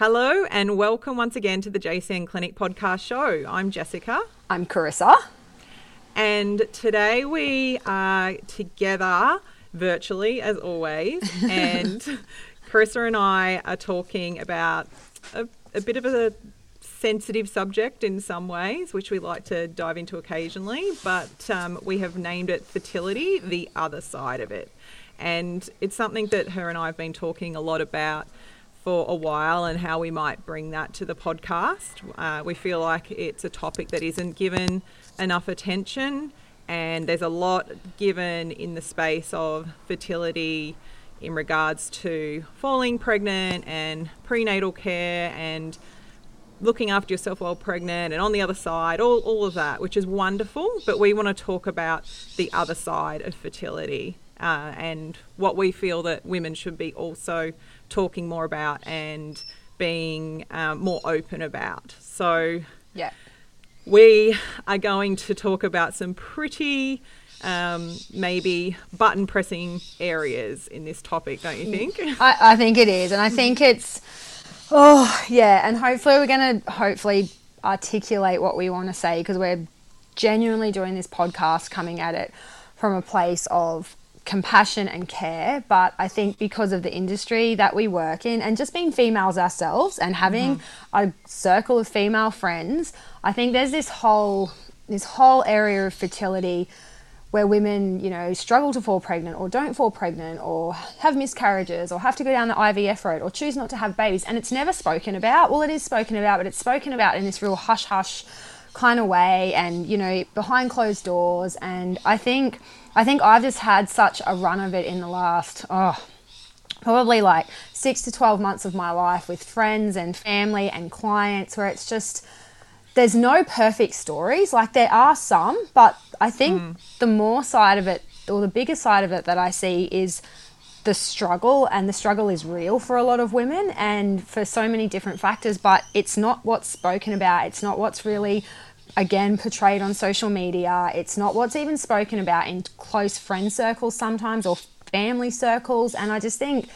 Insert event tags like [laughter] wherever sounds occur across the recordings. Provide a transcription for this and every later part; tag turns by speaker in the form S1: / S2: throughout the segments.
S1: Hello and welcome once again to the JCN Clinic podcast show. I'm Jessica.
S2: I'm Carissa.
S1: And today we are together virtually as always. [laughs] and Carissa and I are talking about a, a, bit of a sensitive subject in some ways, which we like to dive into occasionally. But um, we have named it fertility, the other side of it. And it's something that her and I have been talking a lot about for a while and how we might bring that to the podcast. Uh, we feel like it's a topic that isn't given enough attention, and there's a lot given in the space of fertility in regards to falling pregnant and prenatal care and looking after yourself while pregnant and on the other side, all, all of that, which is wonderful. But we want to talk about the other side of fertility uh, and what we feel that women should be also talking more about and being um, more open about. So,
S2: yeah,
S1: we are going to talk about some pretty um, maybe button pressing areas in this topic, don't you think? [laughs]
S2: I, I think it is, and I think it's oh yeah, and hopefully we're going to hopefully articulate what we want to say because we're genuinely doing this podcast coming at it from a place of compassion and care. But I think because of the industry that we work in and just being females ourselves and having mm-hmm. a circle of female friends, I think there's this whole this whole area of fertility where women, you know, struggle to fall pregnant or don't fall pregnant or have miscarriages or have to go down the IVF road or choose not to have babies and it's never spoken about. Well, it is spoken about, but it's spoken about in this real hush hush kind of way and, you know, behind closed doors and I think I think I've just had such a run of it in the last, oh, probably like six to 12 months of my life with friends and family and clients where it's just, there's no perfect stories. Like there are some, but I think mm. the more side of it, or the bigger side of it that I see is the struggle, and the struggle is real for a lot of women and for so many different factors, but it's not what's spoken about. It's not what's really again portrayed on social media. It's not what's even spoken about in close friend circles sometimes or family circles. And I just think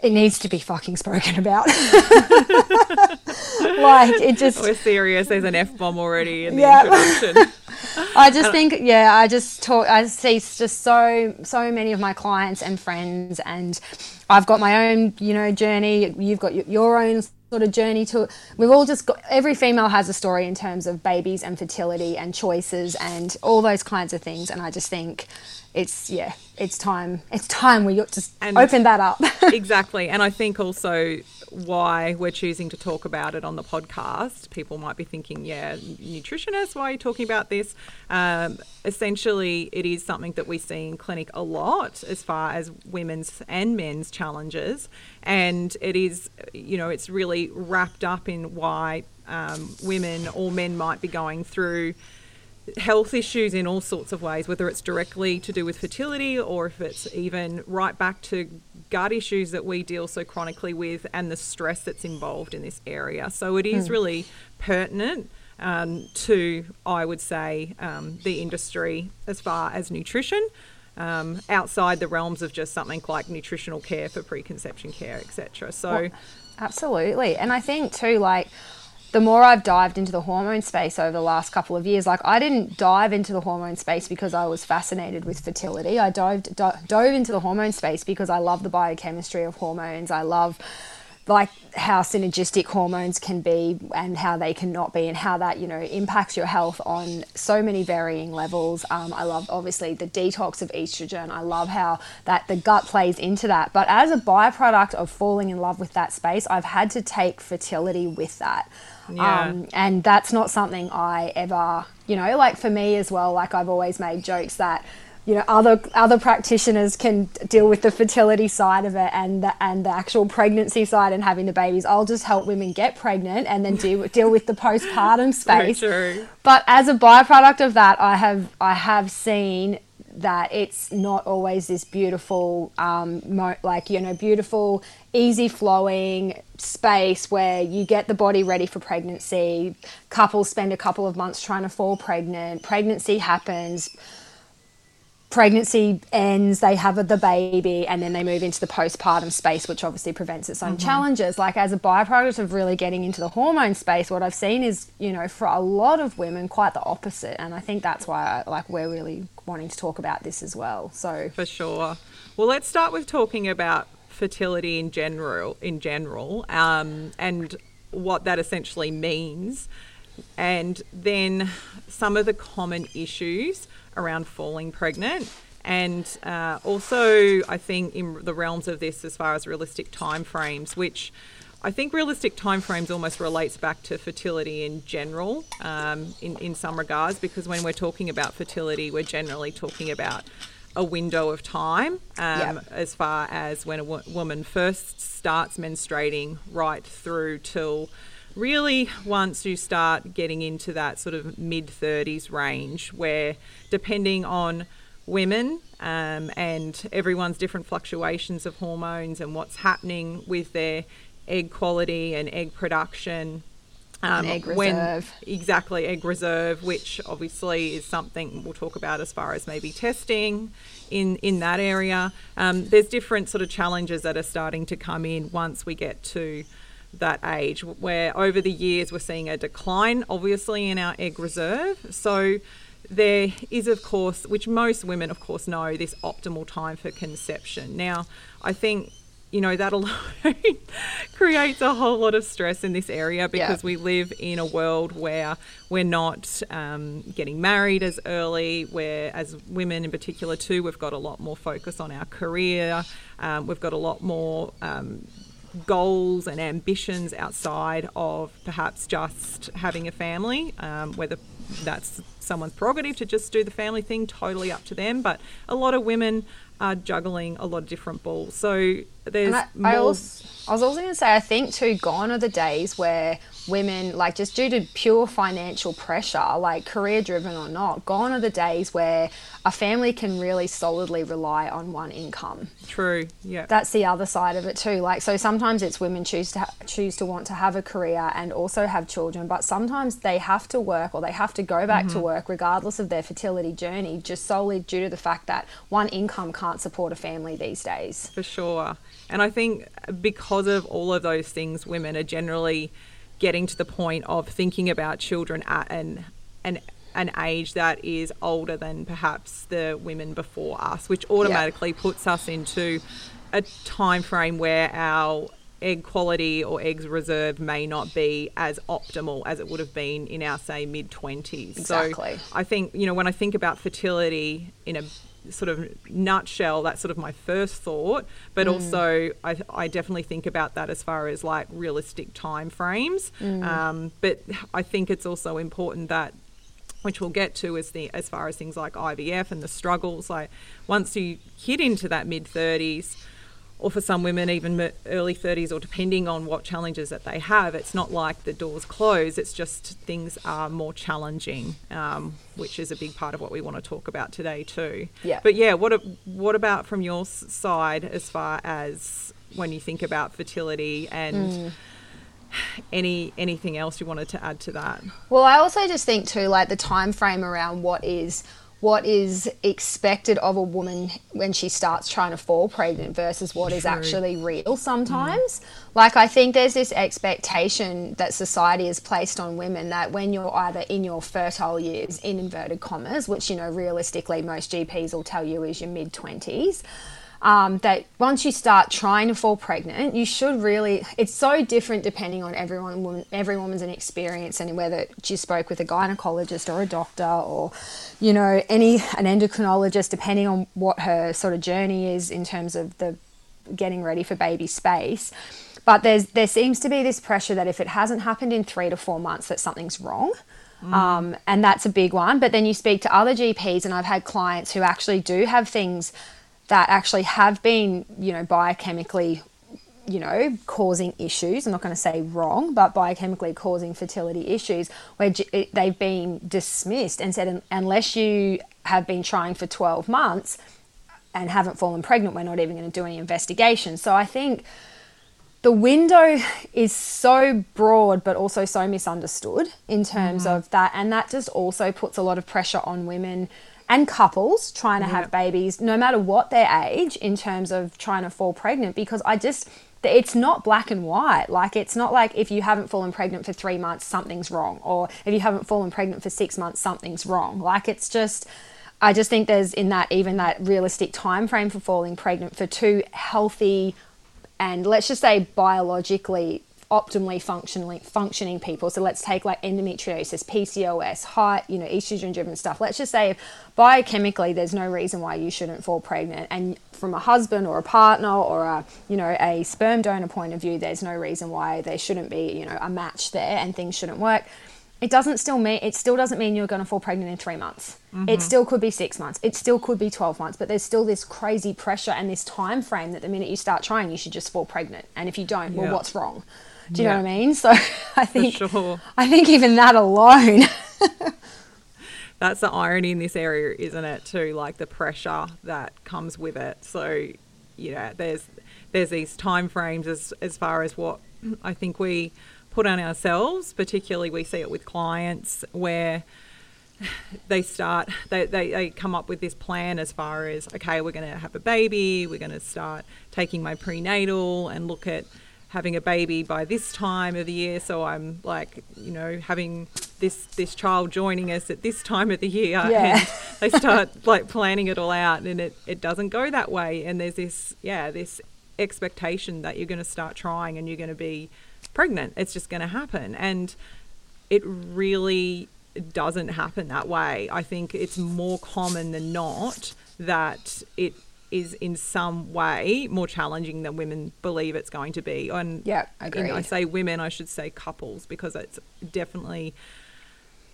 S2: it needs to be fucking spoken about. [laughs] like it just
S1: We're serious, there's an F bomb already in the yeah. introduction. [laughs]
S2: I just think yeah, I just talk I see just so so many of my clients and friends and I've got my own, you know, journey, you've got your own sort of journey to we've all just got every female has a story in terms of babies and fertility and choices and all those kinds of things. And i just think it's yeah it's time it's time we just and open that up. [laughs]
S1: Exactly. And i think also why we're choosing to talk about it on the podcast. People might be thinking, yeah, nutritionist, why are you talking about this? Um, essentially, it is something that we see in clinic a lot as far as women's and men's challenges. And it is, you know, it's really wrapped up in why um, women or men might be going through health issues in all sorts of ways, whether it's directly to do with fertility or if it's even right back to gut issues that we deal so chronically with and the stress that's involved in this area. So it is mm. really pertinent um, to, I would say, um, the industry as far as nutrition. Um, outside the realms of just something like nutritional care for preconception care, etc. So, well,
S2: absolutely, and I think too, like the more I've dived into the hormone space over the last couple of years, like I didn't dive into the hormone space because I was fascinated with fertility. I dived, do- dove into the hormone space because I love the biochemistry of hormones. I love like how synergistic hormones can be and how they cannot be and how that you know impacts your health on so many varying levels um, i love obviously the detox of estrogen i love how that the gut plays into that but as a byproduct of falling in love with that space i've had to take fertility with that yeah. Um, and that's not something i ever you know like for me as well like i've always made jokes that you know other other practitioners can deal with the fertility side of it and the, and the actual pregnancy side and having the babies. I'll just help women get pregnant and then deal [laughs] deal with the postpartum space.
S1: So true.
S2: But as a byproduct of that, I have I have seen that it's not always this beautiful, um, mo- like you know, beautiful, easy flowing space where you get the body ready for pregnancy. Couples spend a couple of months trying to fall pregnant. Pregnancy happens pregnancy ends, they have the baby, and then they move into the postpartum space, which obviously prevents its own mm-hmm. challenges. Like as a byproduct of really getting into the hormone space, what I've seen is, you know, for a lot of women, quite the opposite. And I think that's why, I, like, we're really wanting to talk about this as well. So
S1: for sure. Well, let's start with talking about fertility in general, in general, um, and what that essentially means, and then some of the common issues around falling pregnant. And uh, also, I think in the realms of this, as far as realistic timeframes, which I think realistic timeframes almost relates back to fertility in general, um, in in some regards, because when we're talking about fertility, we're generally talking about a window of time um, yep. as far as when a w- woman first starts menstruating right through till really once you start getting into that sort of mid 30s range where depending on women um, and everyone's different fluctuations of hormones and what's happening with their egg quality and egg production.
S2: Um, egg reserve.
S1: When, exactly, egg reserve, which obviously is something we'll talk about as far as maybe testing in, in that area. Um, there's different sort of challenges that are starting to come in once we get to that age, where over the years we're seeing a decline, obviously, in our egg reserve. So there is, of course, which most women, of course, know, this optimal time for conception. Now, I think you know that alone [laughs] creates a whole lot of stress in this area because yeah. we live in a world where we're not um, getting married as early where as women in particular too we've got a lot more focus on our career um, we've got a lot more um, goals and ambitions outside of perhaps just having a family, um, whether that's someone's prerogative to just do the family thing, totally up to them. But a lot of women are juggling a lot of different balls. So there's
S2: I,
S1: more.
S2: I, also, I was also going to say, I think too, gone are the days where women, like just due to pure financial pressure, like career driven or not, gone are the days where a family can really solidly rely on one income.
S1: True. Yeah.
S2: That's the other side of it too. Like so sometimes it's women choose to ha- choose to want to have a career and also have children, but sometimes they have to work or they have to go back mm-hmm. to work regardless of their fertility journey just solely due to the fact that one income can't support a family these days.
S1: For sure. And I think because of all of those things women are generally getting to the point of thinking about children at an an an age that is older than perhaps the women before us, which automatically yeah. puts us into a time frame where our egg quality or eggs reserve may not be as optimal as it would have been in our say mid 20s.
S2: Exactly.
S1: So I think, you know, when I think about fertility in a sort of nutshell, that's sort of my first thought. But mm. also, I, I, definitely think about that as far as like realistic time frames. Mm. Um, but I think it's also important that which we'll get to as the as far as things like IVF and the struggles. Like once you hit into that mid thirties, or for some women even early 30s or depending on what challenges that they have it's not like the doors close it's just things are more challenging um, which is a big part of what we want to talk about today too.
S2: Yeah.
S1: But yeah what what about from your side as far as when you think about fertility and mm. any anything else you wanted to add to that?
S2: Well i also just think too like the time frame around what is what is expected of a woman when she starts trying to fall pregnant versus what is True. actually real sometimes. Mm. Like, I think there's this expectation that society has placed on women that when you're either in your fertile years, in inverted commas, which, you know, realistically most GPs will tell you is your mid 20s, um, that once you start trying to fall pregnant, you should really. It's so different depending on everyone, every woman's an experience, and whether she spoke with a gynecologist or a doctor or, you know, any an endocrinologist, depending on what her sort of journey is in terms of the getting ready for baby space. But there's there seems to be this pressure that if it hasn't happened in three to four months, that something's wrong. Um, and that's a big one. But then you speak to other GPs, and I've had clients who actually do have things that actually have been, you know, biochemically, you know, causing issues. I'm not going to say wrong, but biochemically causing fertility issues where they've been dismissed and said, unless you have been trying for 12 months and haven't fallen pregnant, we're not even going to do any investigation. So I think the window is so broad but also so misunderstood in terms mm-hmm. of that and that just also puts a lot of pressure on women and couples trying to have babies no matter what their age in terms of trying to fall pregnant because i just it's not black and white. Like it's not like if you haven't fallen pregnant for three months something's wrong or if you haven't fallen pregnant for six months something's wrong. Like it's just i just think there's in that even that realistic time frame for falling pregnant for two healthy and let's just say biologically optimally functionally functioning people. So let's take like endometriosis pcos high you know estrogen driven stuff. Let's just say if biochemically there's no reason why you shouldn't fall pregnant and from a husband or a partner or a you know a sperm donor point of view there's no reason why there shouldn't be you know a match there and things shouldn't work it doesn't still mean it still doesn't mean you're going to fall pregnant in three months. Mm-hmm. It still could be six months. It still could be 12 months. But there's still this crazy pressure and this time frame that the minute you start trying you should just fall pregnant. And if you don't well what's wrong do you
S1: Yeah.
S2: know what i mean [laughs] so i think
S1: sure.
S2: i think even that alone [laughs]
S1: That's the irony in this area, isn't it? Too like the pressure that comes with it. So, you know, there's there's these time frames as as far as what I think we put on ourselves. Particularly, we see it with clients where they start they, they, they come up with this plan as far as okay we're going to have a baby we're going to start taking my prenatal and look at having a baby by this time of the year so i'm like you know having this this child joining us at this time of the year
S2: Yeah.
S1: and they start like planning it all out and it, it doesn't go that way and there's this yeah this expectation that you're going to start trying and you're going to be pregnant it's just going to happen and it really doesn't happen that way. I think it's more common than not that it is in some way more challenging than women believe it's going to be. And
S2: Yeah,
S1: you know, I say women, I should say couples, because it's definitely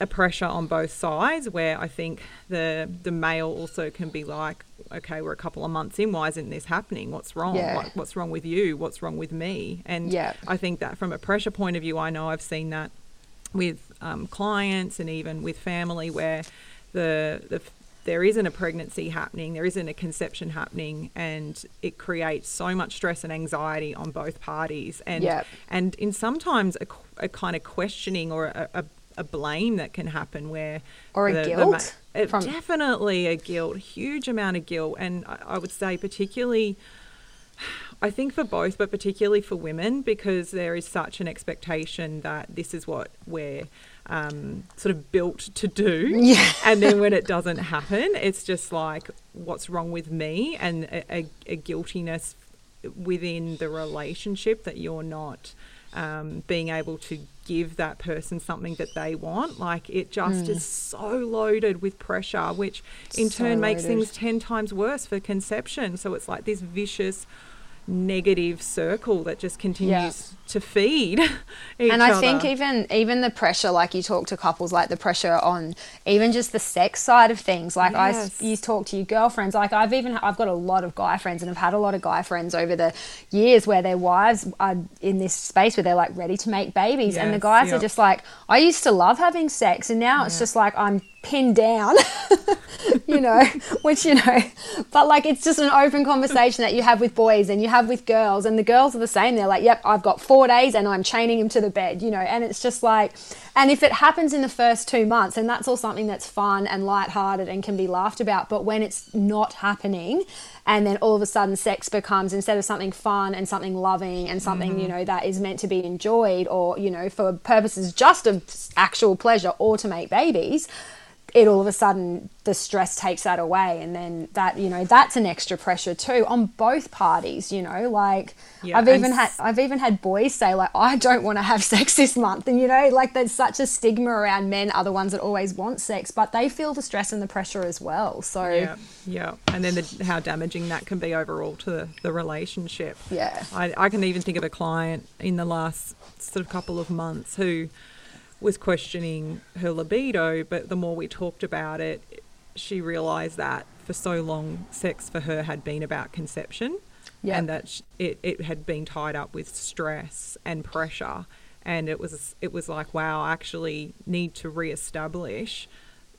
S1: a pressure on both sides where I think the the male also can be like, okay, we're a couple of months in, why isn't this happening? What's wrong?
S2: Yeah.
S1: What, what's wrong with you? What's wrong with me? And
S2: Yeah.
S1: I think that from a pressure point of view, I know I've seen that with um, clients and even with family where the, the there isn't a pregnancy happening, there isn't a conception happening, and it creates so much stress and anxiety on both parties. And
S2: Yep.
S1: and in sometimes a, a kind of questioning or a, a, a blame that can happen where
S2: Or a
S1: the- the
S2: guilt
S1: ma- uh,
S2: from-
S1: definitely a guilt, huge amount of guilt, and I, I would say particularly. I think for both, but particularly for women, because there is such an expectation that this is what we're um, sort of built to do.
S2: Yeah.
S1: And then when it doesn't happen, it's just like, what's wrong with me? And a, a, a guiltiness within the relationship that you're not um, being able to give that person something that they want. Like it just is so loaded with pressure, which in
S2: So
S1: turn makes
S2: loaded.
S1: things 10 times worse for conception. So it's like this vicious negative circle that just continues to feed [laughs] each
S2: and I think even even the pressure, like you talk to couples, like the pressure on even just the sex side of things. Like I,
S1: Yes.
S2: s- you talk to your girlfriends. Like I've even I've got a lot of guy friends, and I've had a lot of guy friends over the years where their wives are in this space where they're like ready to make babies, and the
S1: Yes,
S2: guys are just like, I used to love having sex, and now it's just like I'm pinned down. [laughs] you know, [laughs] which you know, but like it's just an open conversation that you have with boys and you have with girls, and the girls are the same. They're like, "Yep, I've got four days, and I'm chaining him to the bed," you know, and it's just like, and if it happens in the first two months, and that's all something that's fun and lighthearted and can be laughed about, but when it's not happening, and then all of a sudden sex becomes instead of something fun and something loving and something you mm-hmm. know that is meant to be enjoyed or you know for purposes just of actual pleasure or to make babies it all of a sudden the stress takes that away and then that you know that's an extra pressure too on both parties you know like
S1: Yeah,
S2: i've even had i've even had boys say like i don't want to have [laughs] sex this month and you know like there's such a stigma around men are the ones that always want sex but they feel the stress and the pressure as well so
S1: Yeah, yeah, and then the, how damaging that can be overall to the, the relationship.
S2: Yeah.
S1: I, I can even think of a client in the last sort of couple of months who was questioning her libido, but the more we talked about it, she realized that for so long, sex for her had been about conception
S2: Yep.
S1: and that it, it had been tied up with stress and pressure. And it was it was like, wow, I actually need to reestablish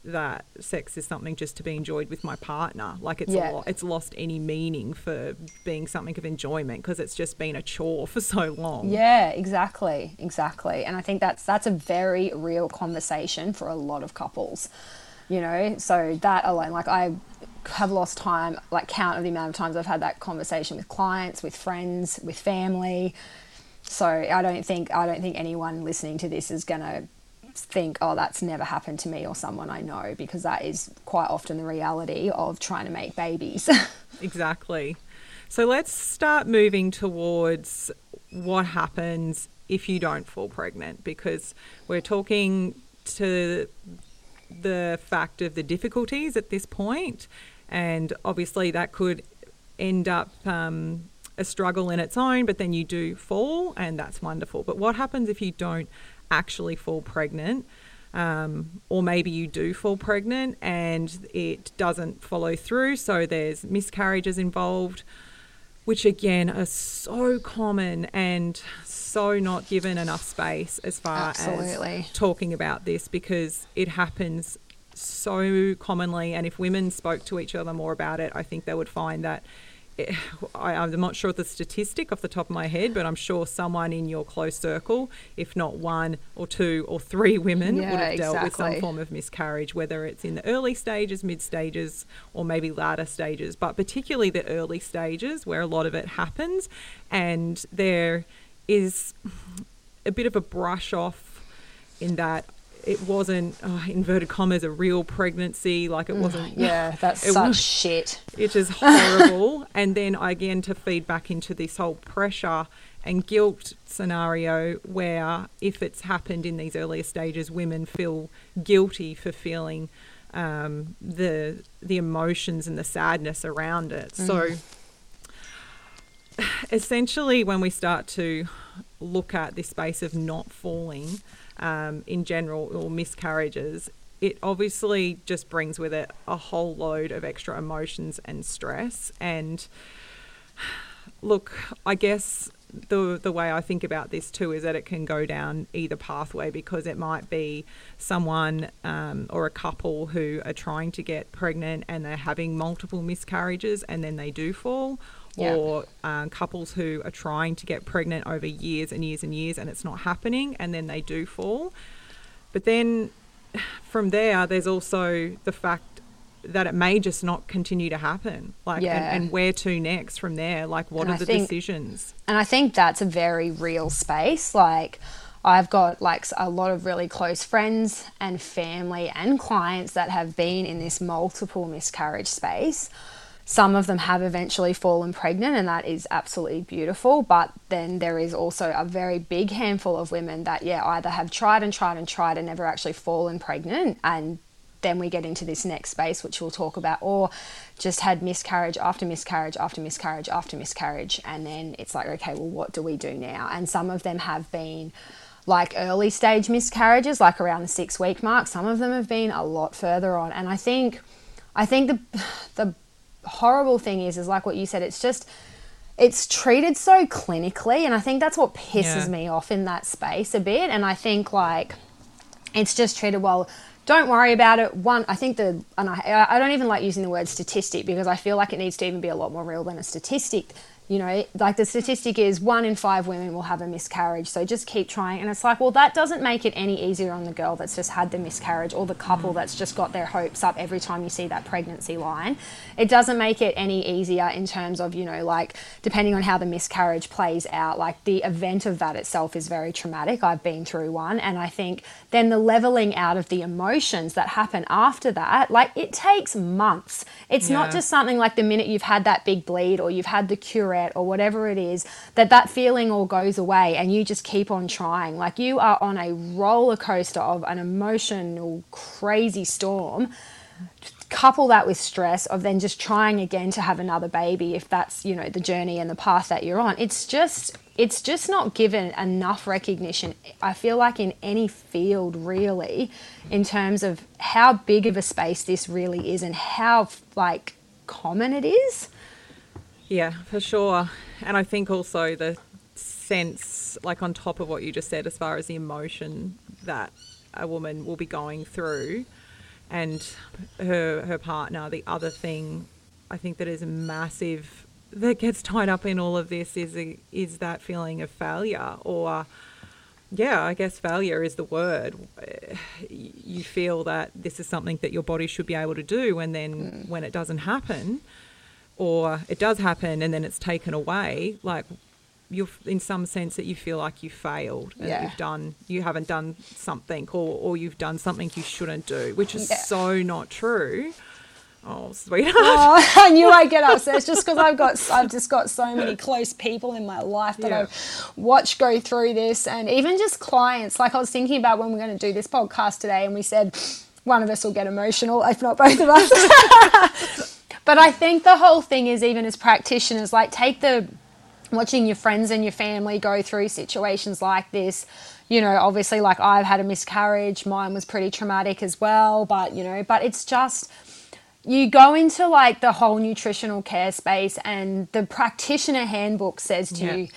S1: that sex is something just to be enjoyed with my partner. Like it's
S2: Yeah.
S1: a lo- it's lost any meaning for being something of enjoyment because it's just been a chore for so long.
S2: Yeah, exactly, exactly. And I think that's that's a very real conversation for a lot of couples. You know, so that alone, like I have lost time, like count of the amount of times I've had that conversation with clients, with friends, with family. So I don't think I don't think anyone listening to this is gonna think, oh, that's never happened to me or someone I know, because that is quite often the reality of trying to make babies. [laughs]
S1: Exactly. So let's start moving towards what happens if you don't fall pregnant because we're talking to the fact of the difficulties at this point, and obviously that could end up um, a struggle in its own, but then you do fall, and that's wonderful. But what happens if you don't actually fall pregnant? Um, or maybe you do fall pregnant and it doesn't follow through, so there's miscarriages involved, which again are so common and so not given enough space as far
S2: Absolutely.
S1: as talking about this because it happens so commonly. And if women spoke to each other more about it, I think they would find that. I, I'm not sure of the statistic off the top of my head, but I'm sure someone in your close circle, if not one or two or three women,
S2: Yeah,
S1: would have dealt with some form of miscarriage, whether it's in the early stages, mid stages, or maybe latter stages, but particularly the early stages where a lot of it happens. And there is a bit of a brush off in that it wasn't, uh, inverted commas, a real pregnancy. Like it wasn't.
S2: yeah, [laughs] that's
S1: It
S2: such
S1: was-
S2: shit.
S1: It is horrible. [laughs] and then I again to feed back into this whole pressure and guilt scenario where if it's happened in these earlier stages, women feel guilty for feeling um, the the emotions and the sadness around it. So [sighs] essentially, when we start to look at this space of not falling um, in general or miscarriages, it obviously just brings with it a whole load of extra emotions and stress. And look, I guess the the way I think about this too is that it can go down either pathway because it might be someone um, or a couple who are trying to get pregnant and they're having multiple miscarriages and then they do fall.
S2: Yeah.
S1: Or um, couples who are trying to get pregnant over years and years and years and it's not happening and then they do fall. But then from there, there's also the fact that it may just not continue to happen. Like,
S2: Yeah.
S1: and, and where to next from there? Like, what
S2: And
S1: are
S2: I
S1: the
S2: think-
S1: decisions?
S2: And I think that's a very real space. Like, I've got like a lot of really close friends and family and clients that have been in this multiple miscarriage space. Some of them have eventually fallen pregnant, and that is absolutely beautiful. But then there is also a very big handful of women that, yeah, either have tried and tried and tried and never actually fallen pregnant, and then we get into this next space, which we'll talk about, or just had miscarriage after miscarriage after miscarriage after miscarriage. And then it's like, okay, well, what do we do now? And some of them have been like early stage miscarriages, like around the six week mark. Some of them have been a lot further on. And I think, I think the, [sighs] the horrible thing is, is like what you said, it's just, it's treated so clinically. And I think that's what pisses
S1: Yeah.
S2: me off in that space a bit. And I think like, it's just treated well don't worry about it one i think the and I, I don't even like using the word statistic because i feel like it needs to even be a lot more real than a statistic you know like the statistic is one in five women will have a miscarriage. So just keep trying. And it's like well that doesn't make it any easier on the girl that's just had the miscarriage or the couple mm. that's just got their hopes up every time you see that pregnancy line. It doesn't make it any easier in terms of you know like depending on how the miscarriage plays out like the event of that itself is very traumatic. I've been through one. And i think then the leveling out of the emotions that happen after that like it takes months. It's not just something like the minute you've had that big bleed or you've had the or whatever it is that that feeling all goes away and you just keep on trying. Like you are on a roller coaster of an emotional crazy storm. Couple that with stress of then just trying again to have another baby if that's you know the journey and the path that you're on. It's just it's just not given enough recognition i feel like in any field really in terms of how big of a space this really is and how like common it is
S1: yeah for sure and i think also the sense like on top of what you just said as far as the emotion that a woman will be going through and her her partner. The other thing I think that is massive that gets tied up in all of this is a, is that feeling of failure or yeah, I guess failure is the word. You feel that this is something that your body should be able to do, and then mm. when it doesn't happen, or it does happen and then it's taken away, like you're in some sense that you feel like you failed and yeah. you've done you haven't done something or, or you've done something you shouldn't do which is yeah. so not true oh sweetheart [laughs] oh,
S2: i knew i'd get upset it's just because i've got i've just got so many [laughs] close people in my life that yeah. i've watched go through this and even just clients like i was thinking about when we're going to do this podcast today and we said one of us will get emotional if not both of us [laughs] but i think the whole thing is even as practitioners like take the watching your friends and your family go through situations like this you know obviously like i've had a miscarriage mine was pretty traumatic as well but you know but it's just you go into like the whole nutritional care space and the practitioner handbook says to yeah. you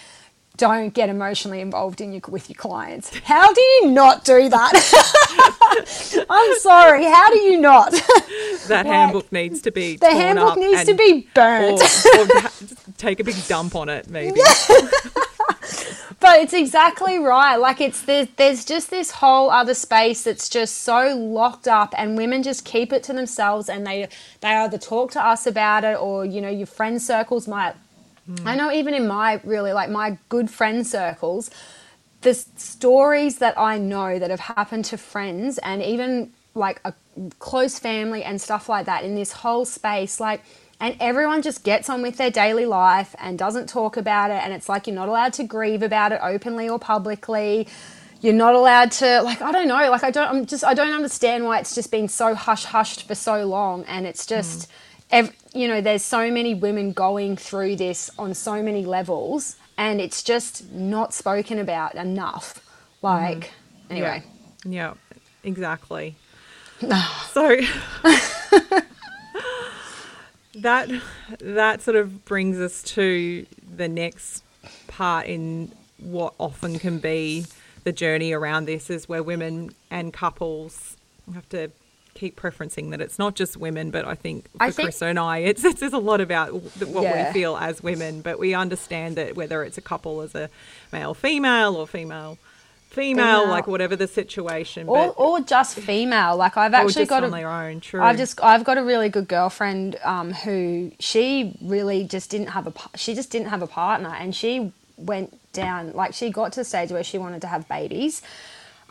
S2: don't get emotionally involved in your, with your clients. How do you not do that? [laughs] I'm sorry. How do you not?
S1: That like, handbook needs to be.
S2: The handbook needs to be burnt. Or, or
S1: take a big dump on it, maybe. [laughs]
S2: but it's exactly right. Like it's there's, there's just this whole other space that's just so locked up, and women just keep it to themselves, and they they either talk to us about it, or you know your friend circles might Mm. I know even in my really like my good friend circles, the stories that I know that have happened to friends and even like a close family and stuff like that in this whole space, like and everyone just gets on with their daily life and doesn't talk about it and it's like you're not allowed to grieve about it openly or publicly you're not allowed to like i don't know like i don't i'm just i don't understand why it's just been so hush hushed for so long and it's just mm ev- you know, there's so many women going through this on so many levels, and it's just not spoken about enough. Like, mm. anyway.
S1: Yeah, yeah exactly. [sighs] so [laughs] that that sort of brings us to the next part in what often can be the journey around this is where women and couples have to keep preferencing that it's not just women, but I think for I think, Chris and I, it's, it's, a lot about what yeah. we feel as women. But we understand that whether it's a couple as a male female or female female, female. like whatever the situation,
S2: or, or just female. Like I've actually got
S1: on a, their own. True.
S2: I've just I've got a really good girlfriend um, who she really just didn't have a she just didn't have a partner, and she went down like she got to the stage where she wanted to have babies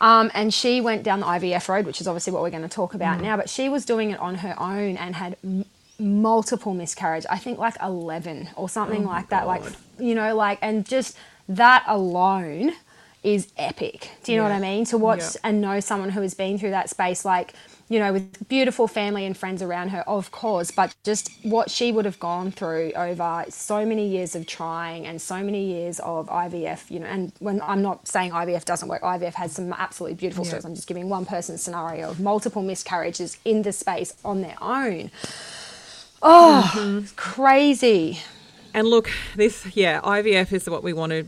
S2: um, and she went down the IVF road, which is obviously what we're going to talk about mm. now. But she was doing it on her own and had m- multiple miscarriage. I think like eleven or something oh like that. Like you know, like and just that alone is epic. Do you yeah. know what I mean? To watch yeah. and know someone who has been through that space, like you know, with beautiful family and friends around her, of course, but just what she would have gone through over so many years of trying and so many years of IVF, you know, and when I'm not saying IVF doesn't work, IVF has some absolutely beautiful yeah. stories. I'm just giving one person's scenario of multiple miscarriages in the space on their own. Oh, mm-hmm. crazy.
S1: And look, this, yeah, IVF is what we want to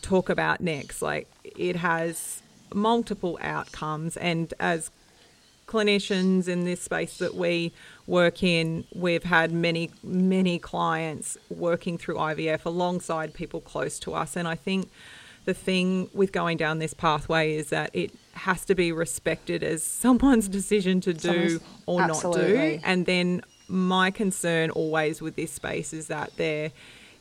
S1: talk about next. Like, it has multiple outcomes, and as clinicians in this space that we work in, we've had many, many clients working through IVF alongside people close to us. And I think the thing with going down this pathway is that it has to be respected as [laughs] someone's decision to do or absolutely. not do. And then my concern always with this space is that there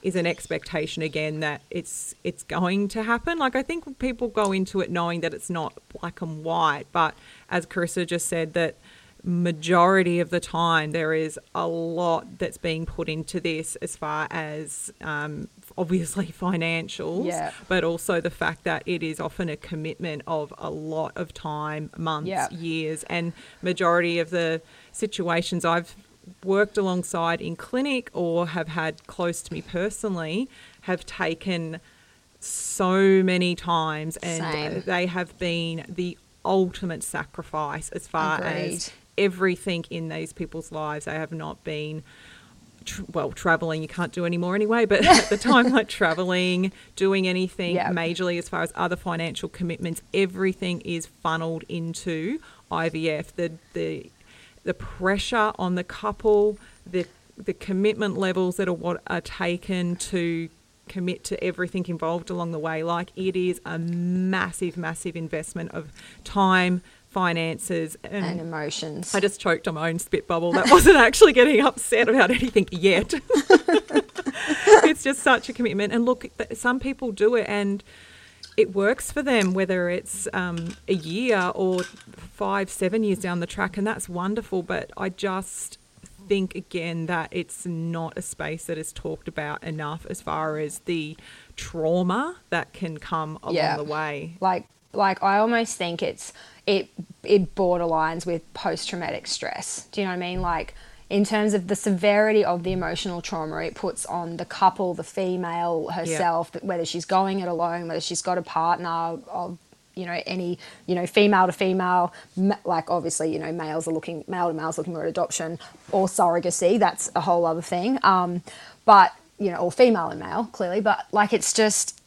S1: is an expectation again that it's it's going to happen. Like I think people go into it knowing that it's not black and white, but as Carissa just said, that majority of the time there is a lot that's being put into this as far as um, obviously [laughs] financials
S2: Yeah.
S1: but also the fact that it is often a commitment of a lot of time months
S2: Yeah.
S1: years and majority of the situations i've worked alongside in clinic or have had close to me personally have taken so many times and
S2: Same.
S1: they have been the ultimate sacrifice as far
S2: Agreed.
S1: as everything in these people's lives they have not been well traveling you can't do anymore anyway but at the [laughs] time like traveling doing anything
S2: Yep.
S1: majorly as far as other financial commitments everything is funneled into IVF the the the pressure on the couple the the commitment levels that are what are taken to commit to everything involved along the way like it is a massive massive investment of time finances
S2: and emotions.
S1: I just choked on my own spit bubble. That wasn't actually getting upset about anything yet. [laughs] it's just such a commitment. And look, some people do it and it works for them, whether it's um, a year or five, seven years down the track. And that's wonderful. But I just think, again, that it's not a space that is talked about enough as far as the trauma that can come along
S2: Yeah.
S1: the way.
S2: like like I almost think it's it it borderlines with post traumatic stress. Do you know what I mean? Like in terms of the severity of the emotional trauma it puts on the couple, the female herself, that whether she's going it alone, whether she's got a partner of you know any you know female to female ma- like obviously you know males are looking male to males looking for adoption or surrogacy that's a whole other thing um but you know or female and male clearly but like it's just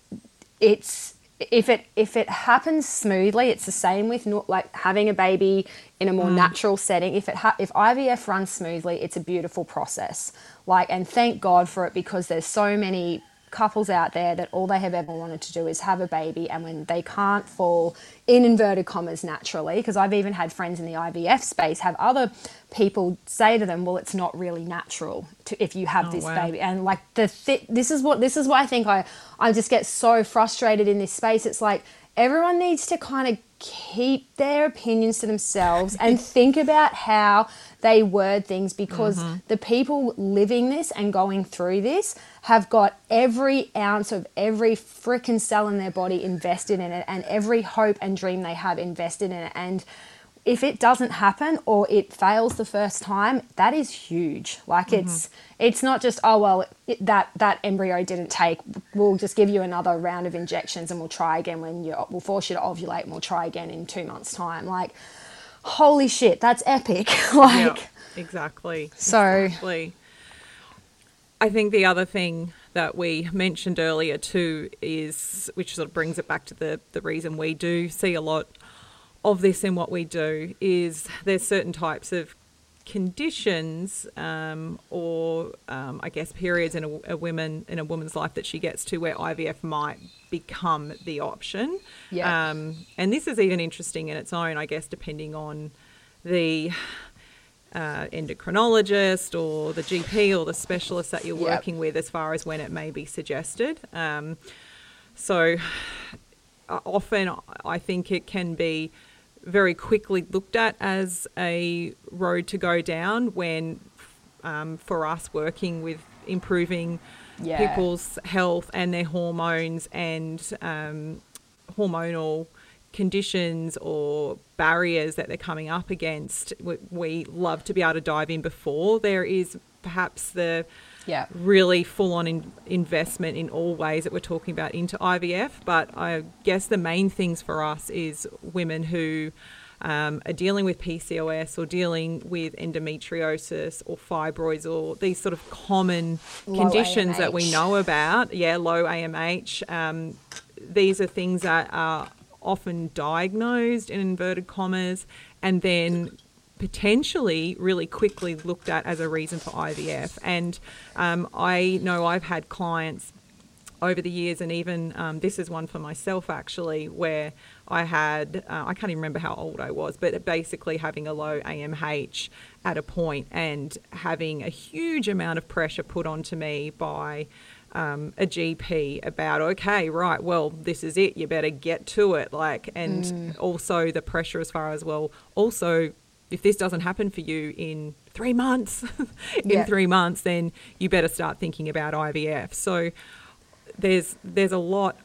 S2: it's if it if it happens smoothly, it's the same with no, like having a baby in a more natural setting. If it ha- if IVF runs smoothly, it's a beautiful process. Like and thank God for it because there's so many couples out there that all they have ever wanted to do is have a baby and when they can't fall in inverted commas naturally because I've even had friends in the IVF space have other people say to them well it's not really natural to if you have
S1: Oh,
S2: this
S1: wow.
S2: baby and like the thi- this is what this is why I think I I just get so frustrated in this space. It's like everyone needs to kind of keep their opinions to themselves and think about how they word things because
S1: Mm-hmm.
S2: the people living this and going through this have got every ounce of every freaking cell in their body invested in it and every hope and dream they have invested in it and if it doesn't happen or it fails the first time that is huge like it's mm-hmm. it's not just oh well it, that that embryo didn't take we'll just give you another round of injections and we'll try again when you we'll force you to ovulate and we'll try again in two months time like holy shit that's epic [laughs] like
S1: yeah, exactly.
S2: So-
S1: exactly. I think the other thing that we mentioned earlier too is, which sort of brings it back to the the reason we do see a lot of this in what we do is there's certain types of conditions um, or um, I guess periods in a, a woman in a woman's life that she gets to where IVF might become the option.
S2: Yeah.
S1: Um, and this is even interesting in its own, I guess, depending on the uh, endocrinologist or the GP or the specialist that you're
S2: Yep.
S1: working with as far as when it may be suggested. Um, so uh, often I think it can be very quickly looked at as a road to go down when um, for us working with improving
S2: Yeah.
S1: people's health and their hormones and um, hormonal conditions or barriers that they're coming up against we, we love to be able to dive in before there is perhaps the
S2: Yeah.
S1: really full on in investment in all ways that we're talking about into IVF. But I guess the main things for us is women who um, are dealing with PCOS or dealing with endometriosis or fibroids or these sort of common
S2: Low
S1: conditions that we know about. Yeah, low AMH. Um, these are things that are often diagnosed in inverted commas and then potentially really quickly looked at as a reason for IVF. And um, I know I've had clients over the years, and even um, this is one for myself actually, where I had, uh, I can't even remember how old I was, but basically having a low AMH at a point and having a huge amount of pressure put onto me by um, a GP about, okay, right, well, this is it, you better get to it. Like, and also the pressure as far as, well, also if this doesn't happen for you in three months, [laughs] in
S2: Yeah.
S1: three months, then you better start thinking about IVF. So there's there's a lot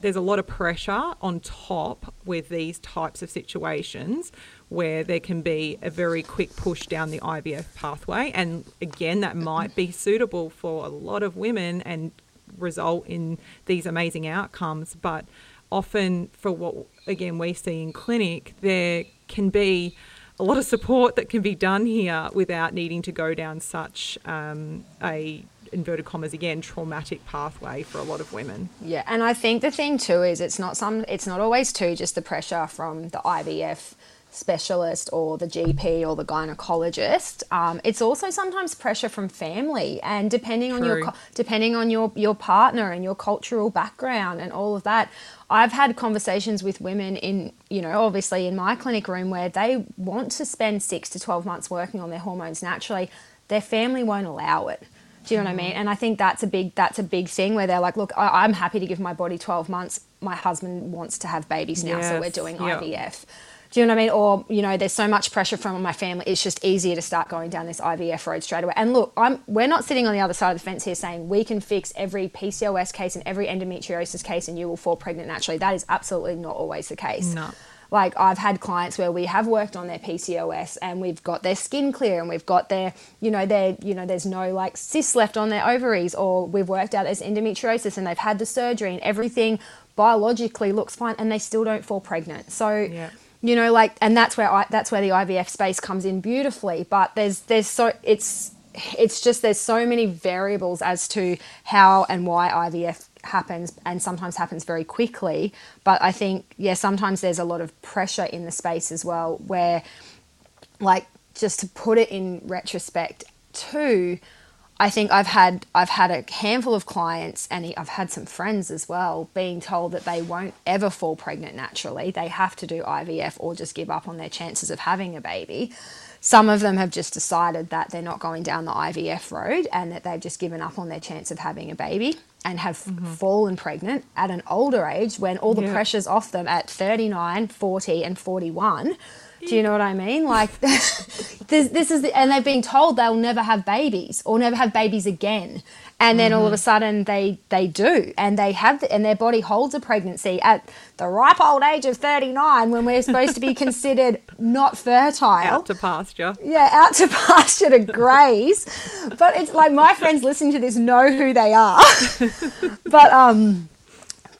S1: there's a lot of pressure on top with these types of situations where there can be a very quick push down the IVF pathway and again that might be suitable for a lot of women and result in these amazing outcomes but often for what again we see in clinic there can be a lot of support that can be done here without needing to go down such um, a inverted commas again traumatic pathway for a lot of women.
S2: Yeah, and I think the thing too is it's not some it's not always too just the pressure from the IVF specialist or the GP or the gynecologist. Um, it's also sometimes pressure from family, and depending on your depending on your your partner and your cultural background and all of that. I've had conversations with women in you know obviously in my clinic room where they want to spend six to twelve months working on their hormones naturally. Their family won't allow it. Do you know what I mean? And I think that's a big that's a big thing where they're like, look, I, I'm happy to give my body 12 months. My husband wants to have babies now, so we're doing
S1: yeah.
S2: IVF. Do you know what I mean? Or you know, there's so much pressure from my family. It's just easier to start going down this IVF road straight away. And look, I'm we're not sitting on the other side of the fence here saying we can fix every PCOS case and every endometriosis case and you will fall pregnant naturally. That is absolutely not always the case.
S1: No.
S2: Like I've had clients where we have worked on their PCOS and we've got their skin clear and we've got their, you know, their, you know, there's no like cysts left on their ovaries or we've worked out there's endometriosis and they've had the surgery and everything biologically looks fine and they still don't fall pregnant. So,
S1: Yeah.
S2: You know, like, and that's where I, that's where the IVF space comes in beautifully. But there's there's so it's it's just there's so many variables as to how and why IVF happens and sometimes happens very quickly but i think yeah sometimes there's a lot of pressure in the space as well where like just to put it in retrospect too i think i've had i've had a handful of clients and i've had some friends as well being told that they won't ever fall pregnant naturally they have to do ivf or just give up on their chances of having a baby some of them have just decided that they're not going down the IVF road and that they've just given up on their chance of having a baby and have mm-hmm. fallen pregnant at an older age when all the
S1: Yeah.
S2: pressure's off them at 39, 40, and 41. Do you know what I mean? Like, [laughs] this, this is, the, and they've been told they'll never have babies or never have babies again. And then all of a sudden they, they do, and they have, the, and their body holds a pregnancy at the ripe old age of 39 when we're supposed to be [laughs] considered not fertile
S1: out to pasture
S2: yeah, out to [laughs] pasture to graze. But it's like my friends listening to this know who they are. but um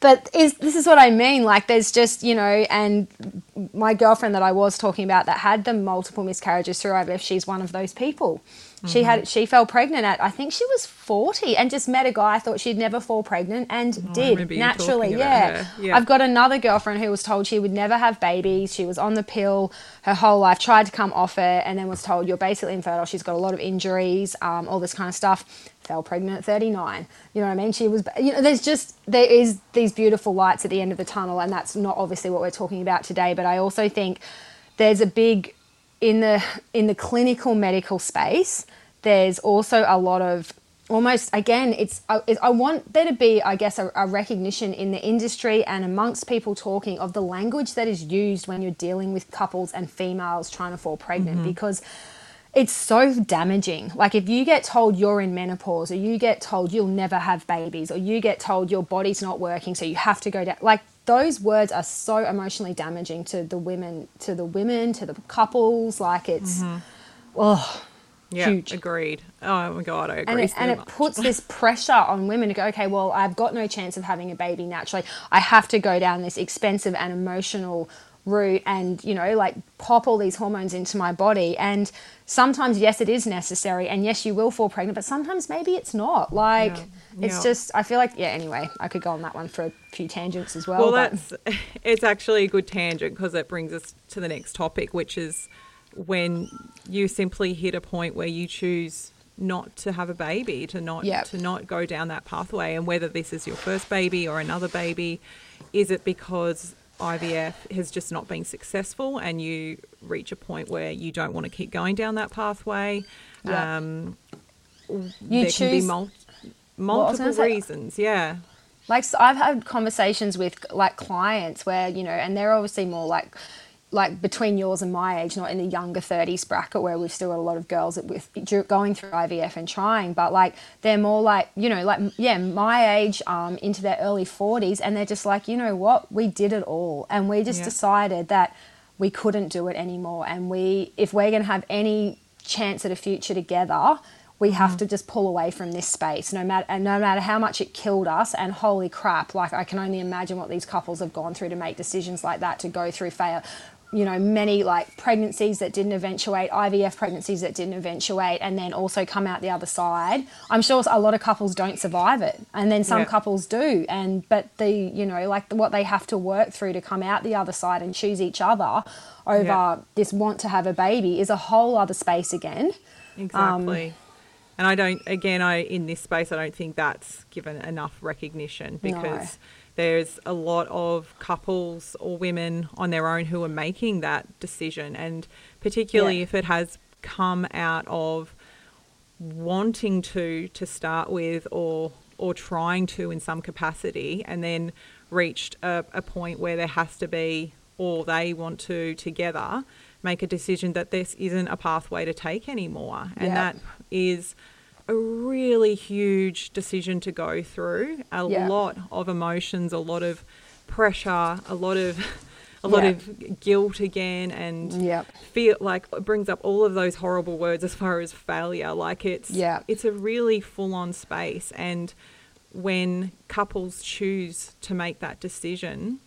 S2: but is this is what I mean. Like there's just, you know, and my girlfriend that I was talking about that had the multiple miscarriages through IVF, she's one of those people. She had she fell pregnant at I think she was 40 and just met a guy I thought she'd never fall pregnant and
S1: remember
S2: did naturally. Yeah.
S1: Yeah.
S2: I've got another girlfriend who was told she would never have babies. She was on the pill her whole life, tried to come off it, and then was told you're basically infertile. She's got a lot of injuries, um, all this kind of stuff. Fell pregnant at 39. You know what I mean? She was, you know, there's just, there is these beautiful lights at the end of the tunnel, and that's not obviously what we're talking about today. But I also think there's a big, in the in the clinical medical space, there's also a lot of almost again it's I, I want there to be I guess a, a recognition in the industry and amongst people talking of the language that is used when you're dealing with couples and females trying to fall pregnant mm-hmm. because it's so damaging. Like if you get told you're in menopause or you get told you'll never have babies or you get told your body's not working so you have to go down like those words are so emotionally damaging to the women to the women to the couples. Like it's oh
S1: yeah
S2: huge.
S1: agreed. Oh my god i agree
S2: and it,
S1: so
S2: and it puts [laughs] this pressure on women to go, okay, well, I've got no chance of having a baby naturally. I have to go down this expensive and emotional route and, you know, like pop all these hormones into my body. And sometimes, yes, it is necessary. And yes, you will fall pregnant, but sometimes maybe it's not. Like,
S1: Yeah.
S2: it's
S1: Yeah.
S2: just, I feel like, yeah, anyway, I could go on that one for a few tangents as well.
S1: Well,
S2: but-
S1: that's [laughs] it's actually a good tangent because it brings us to the next topic, which is when you simply hit a point where you choose not to have a baby, to not
S2: Yep.
S1: to not go down that pathway, and whether this is your first baby or another baby, is it because IVF has just not been successful and you reach a point where you don't want to keep going down that pathway?
S2: Yep.
S1: Um,
S2: you
S1: there can be
S2: choose
S1: mul- multiple
S2: gonna say-
S1: reasons. Yeah.
S2: like so I've had conversations with like clients where you know and they're obviously more like like between yours and my age, not in the younger 30s bracket where we've still got a lot of girls that with going through IVF and trying, but like they're more like, you know, like, yeah, my age um, into their early 40s, and they're just like, you know what, we did it all. And we just yeah. decided that we couldn't do it anymore. And we, if we're going to have any chance at a future together, we have mm. to just pull away from this space no matter and no matter how much it killed us and holy crap like i can only imagine what these couples have gone through to make decisions like that to go through fail you know many like pregnancies that didn't eventuate ivf pregnancies that didn't eventuate and then also come out the other side i'm sure a lot of couples don't survive it and then some yeah. couples do and but the you know like what they have to work through to come out the other side and choose each other over yeah. this want to have a baby is a whole other space again
S1: exactly um, and I don't, again, I in this space, I don't think that's given enough recognition because no. There's a lot of couples or women on their own who are making that decision, and particularly yeah. if it has come out of wanting to to start with or or trying to in some capacity, and then reached a, a point where there has to be or they want to together make a decision that this isn't a pathway to take anymore. And yeah. that is a really huge decision to go through. A yeah. lot of emotions, a lot of pressure, a lot of a lot of guilt again and
S2: yep.
S1: feel like it brings up all of those horrible words as far as failure like it's
S2: yeah.
S1: it's a really full on space and when couples choose to make that decision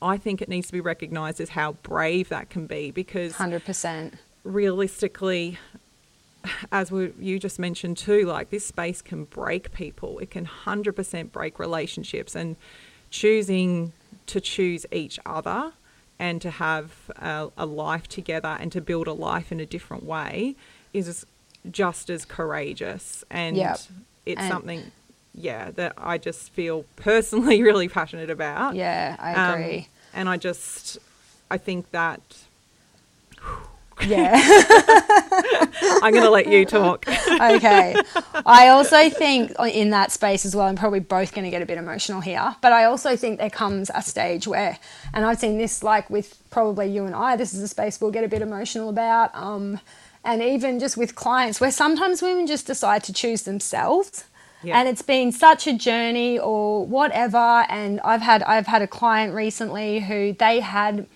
S1: I think it needs to be recognized as how brave that can be because
S2: 100%
S1: realistically as we, you just mentioned too, like this space can break people. It can 100% break relationships and choosing to choose each other and to have a, a, life together and to build a life in a different way is just as courageous. And yep. it's and something, yeah, that I just feel [laughs] personally really passionate about.
S2: Yeah, I um, agree. Um,
S1: and I just, I think that
S2: yeah. [laughs]
S1: I'm going to let you talk.
S2: okay. I also think in that space as well, I'm probably both going to get a bit emotional here, but I also think there comes a stage where, and I've seen this like with probably you and I, this is a space we'll get a bit emotional about. Um, and even just with clients where sometimes women just decide to choose themselves. Yeah. And it's been such a journey or whatever. And I've had I've had a client recently who they had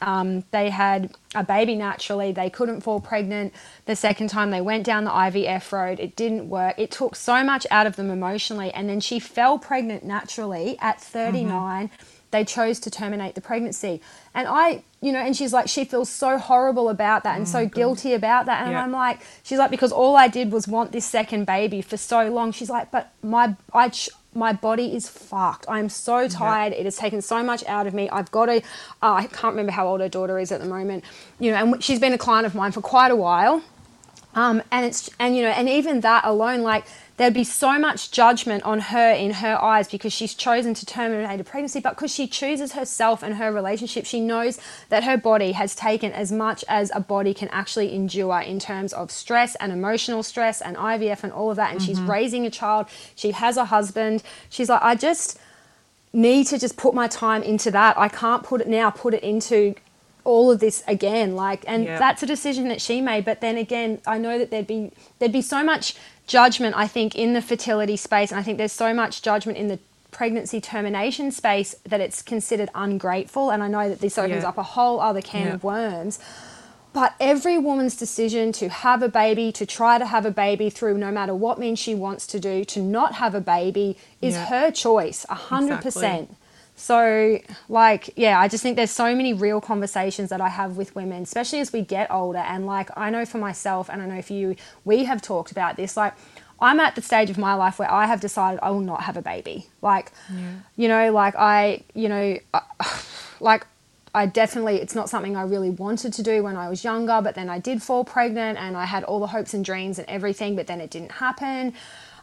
S2: um, they had a baby naturally. They couldn't fall pregnant the second time they went down the IVF road. It didn't work. It took so much out of them emotionally. And then she fell pregnant naturally at 39. Mm-hmm. They chose to terminate the pregnancy. And I, you know, and she's like, she feels so horrible about that and oh so guilty about that. And yeah. I'm like, she's like, because all I did was want this second baby for so long. She's like, but my, I, my body is fucked. I'm so tired. It has taken so much out of me. I've got to, uh, I can't remember how old her daughter is at the moment, you know, and she's been a client of mine for quite a while. Um, and it's, and you know, and even that alone, like, there'd be so much judgment on her in her eyes because she's chosen to terminate a pregnancy, but because she chooses herself and her relationship, she knows that her body has taken as much as a body can actually endure in terms of stress and emotional stress and IVF and all of that. And mm-hmm. she's raising a child, she has a husband. She's like, I just need to just put my time into that. I can't put it now, put it into all of this again like and yep. that's a decision that she made but then again i know that there'd be there'd be so much judgment, I think, in the fertility space, and I think there's so much judgment in the pregnancy termination space that it's considered ungrateful. And I know that this opens yeah. up a whole other can yeah. of worms. But every woman's decision to have a baby, to try to have a baby through no matter what means she wants to do, to not have a baby is yeah. her choice, 100%. Exactly. So, like, yeah, I just think there's so many real conversations that I have with women, especially as we get older. And, like, I know for myself, and I know for you, we have talked about this. Like, I'm at the stage of my life where I have decided I will not have a baby. Like, yeah. you know, like, I, you know, [sighs] like, I definitely, it's not something I really wanted to do when I was younger, but then I did fall pregnant and I had all the hopes and dreams and everything, but then it didn't happen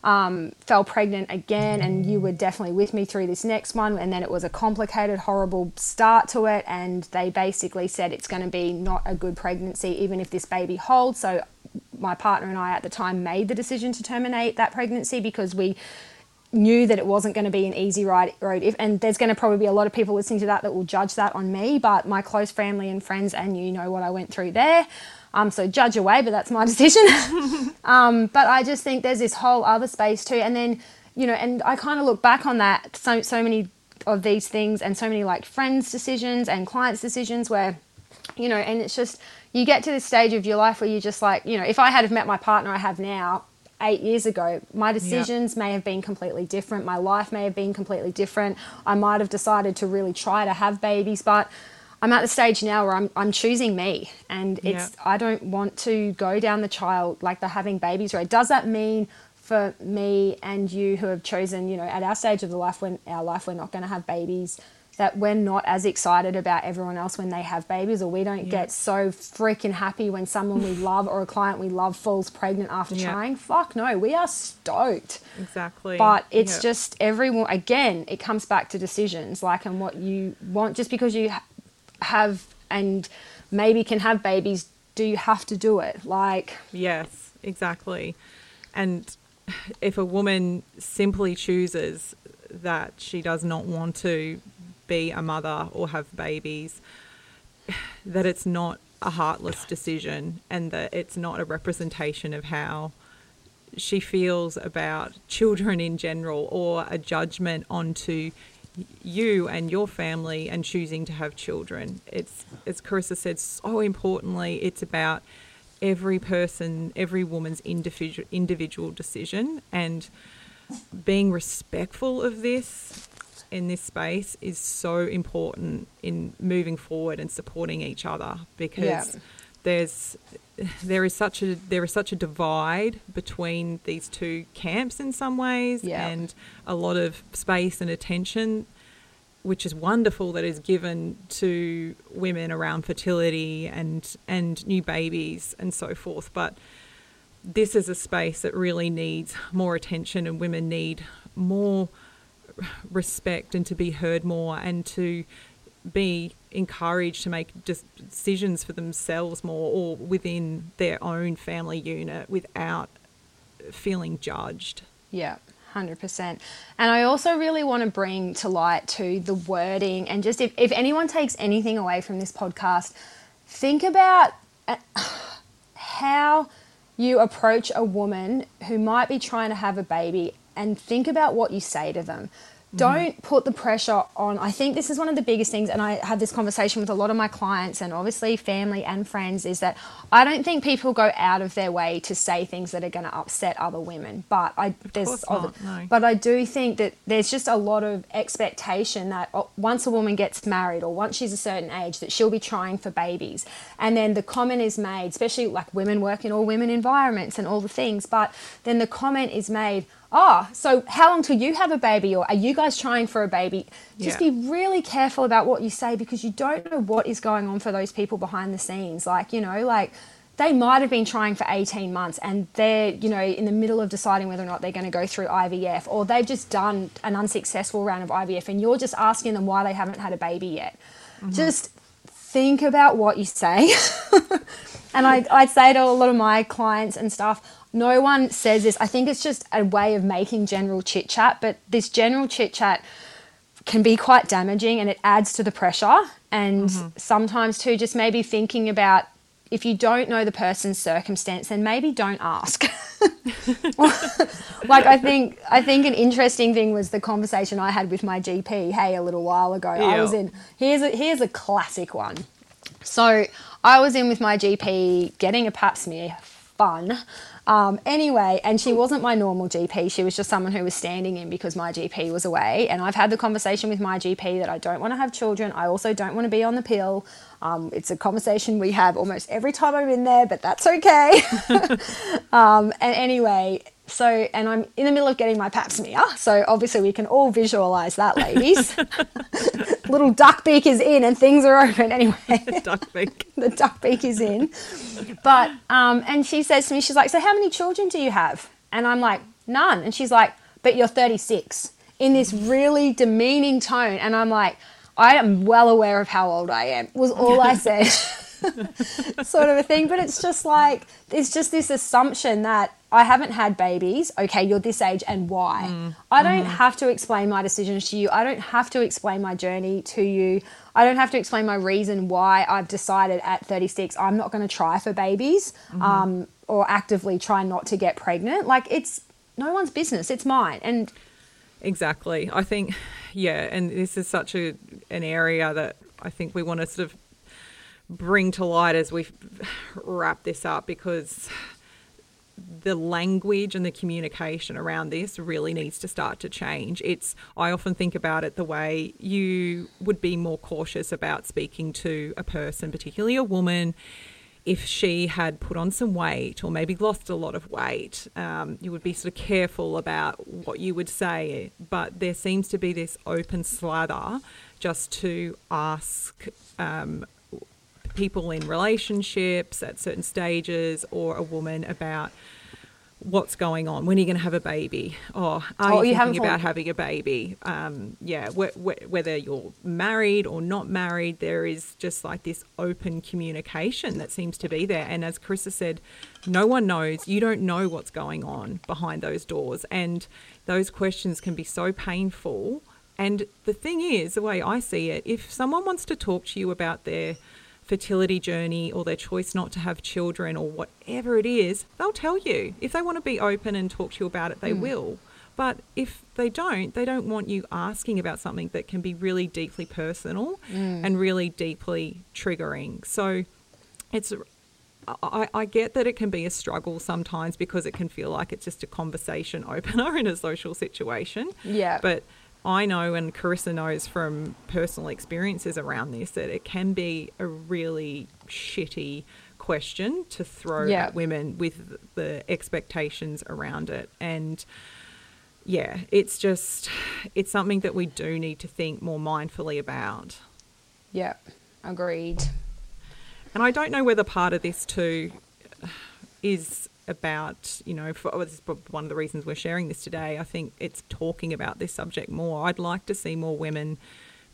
S2: um, fell pregnant again, and you were definitely with me through this next one. And then it was a complicated, horrible start to it, and they basically said it's going to be not a good pregnancy, even if this baby holds. So my partner and I at the time made the decision to terminate that pregnancy because we knew that it wasn't going to be an easy ride road if, and there's going to probably be a lot of people listening to that that will judge that on me but my close family and friends and you know what i went through there um, so judge away but that's my [laughs] decision um, but i just think there's this whole other space too and then you know and i kind of look back on that so so many of these things and so many like friends decisions and clients decisions where you know and it's just you get to this stage of your life where you're just like you know if i had have met my partner i have now eight years ago, my decisions may have been completely different. My life may have been completely different. I might have decided to really try to have babies, but I'm at the stage now where I'm, I'm choosing me. And it's, I don't want to go down the child, like the having babies road. Does that mean for me and you who have chosen, you know, at our stage of the life when our life we're not going to have babies, that we're not as excited about everyone else when they have babies, or we don't yeah. get so freaking happy when someone we [laughs] love or a client we love falls pregnant after yeah. trying. Fuck no, we are stoked.
S1: Exactly.
S2: But it's yeah. just everyone, again, it comes back to decisions, like, and what you want. Just because you have and maybe can have babies, do you have to do it? Like,
S1: yes, exactly. And if a woman simply chooses that she does not want to be a mother or have babies, that it's not a heartless decision and that it's not a representation of how she feels about children in general or a judgment onto you and your family and choosing to have children. It's, as Carissa said, so importantly, it's about every person, every woman's individual, individual decision and being respectful of this in this space is so important in moving forward and supporting each other because yeah. There's [laughs] there is such a there is such a divide between these two camps in some ways yeah. and a lot of space and attention which is wonderful that is given to women around fertility and and new babies and so forth but this is a space that really needs more attention and women need more respect and to be heard more and to be encouraged to make decisions for themselves more or within their own family unit without feeling judged.
S2: Yeah. 100%. And I also really want to bring to light to the wording and just if, if anyone takes anything away from this podcast, think about uh, [sighs] how you approach a woman who might be trying to have a baby and think about what you say to them. Mm-hmm. Don't put the pressure on. I think this is one of the biggest things, and I have this conversation with a lot of my clients and obviously family and friends is that I don't think people go out of their way to say things that are going to upset other women. But I
S1: of there's not, no.
S2: but I do think that there's just a lot of expectation that oh, once a woman gets married or once she's a certain age that she'll be trying for babies, and then the comment is made, especially like women work in all women environments and all the things, but then the comment is made oh, so how long till you have a baby or are you guys trying for a baby? Just yeah. be really careful about what you say because you don't know what is going on for those people behind the scenes. Like, you know, like they might have been trying for 18 months and they're, you know, in the middle of deciding whether or not they're going to go through IVF or they've just done an unsuccessful round of IVF and you're just asking them why they haven't had a baby yet. Mm-hmm. Just think about what you say. [laughs] and I, I'd say to a lot of my clients and stuff, no one says this. I think it's just a way of making general chit chat, but this general chit chat can be quite damaging and it adds to the pressure. And mm-hmm. sometimes, too, just maybe thinking about if you don't know the person's circumstance, then maybe don't ask. [laughs] [laughs] like I think I think an interesting thing was the conversation I had with my GP, hey, a little while ago. I was in here's a here's a classic one. So I was in with my GP getting a pap smear, fun. Um, anyway, and she wasn't my normal GP. She was just someone who was standing in because my GP was away. And I've had the conversation with my GP that I don't want to have children. I also don't want to be on the pill. Um, it's a conversation we have almost every time I'm in there, but that's okay. [laughs] um, and anyway, so, and I'm in the middle of getting my pap smear. So, obviously, we can all visualize that, ladies. [laughs] Little duck beak is in and things are open. Anyway, [laughs]
S1: duck beak. [laughs]
S2: the duck beak is in. But, um, and she says to me, she's like, So, how many children do you have? And I'm like, None. And she's like, But you're 36 in this really demeaning tone. And I'm like, I am well aware of how old I am, was all I said. sort of a thing. But it's just like, it's just this assumption that I haven't had babies. Okay, you're this age and why?
S1: Mm.
S2: I don't
S1: Mm-hmm.
S2: have to explain my decisions to you. I don't have to explain my journey to you. I don't have to explain my reason why I've decided at 36 I'm not going to try for babies
S1: Mm-hmm.
S2: um, or actively try not to get pregnant. Like it's no one's business. It's mine. And
S1: Exactly. I think, yeah, and this is such a an area that I think we want to sort of bring to light as we wrap this up because the language and the communication around this really needs to start to change. It's I often think about it the way you would be more cautious about speaking to a person, particularly a woman, if she had put on some weight or maybe lost a lot of weight. Um, you would be sort of careful about what you would say, but there seems to be this open slather just to ask um, people in relationships at certain stages or a woman about what's going on? When are you going to have a baby? Or are
S2: Oh,
S1: you,
S2: you
S1: thinking about having a baby? Um, yeah wh- wh- whether you're married or not married there is just like this open communication that seems to be there. And as carissa said no one knows. You don't know what's going on behind those doors. And those questions can be so painful. And the thing is the way i see it if someone wants to talk to you about their fertility journey or their choice not to have children or whatever it is, they'll tell you. If they want to be open and talk to you about it, they hmm. will. But if they don't, they don't want you asking about something that can be really deeply personal hmm. and really deeply triggering. So it's I, I get that it can be a struggle sometimes because it can feel like it's just a conversation opener [laughs] in a social situation.
S2: Yeah.
S1: But I know, and Carissa knows from personal experiences around this, that it can be a really shitty question to throw
S2: Yeah.
S1: at women with the expectations around it. And yeah, it's just, it's something that we do need to think more mindfully about.
S2: yeah, agreed.
S1: And I don't know whether part of this too is about, you know, for, oh, this is one of the reasons we're sharing this today. I think it's talking about this subject more. I'd like to see more women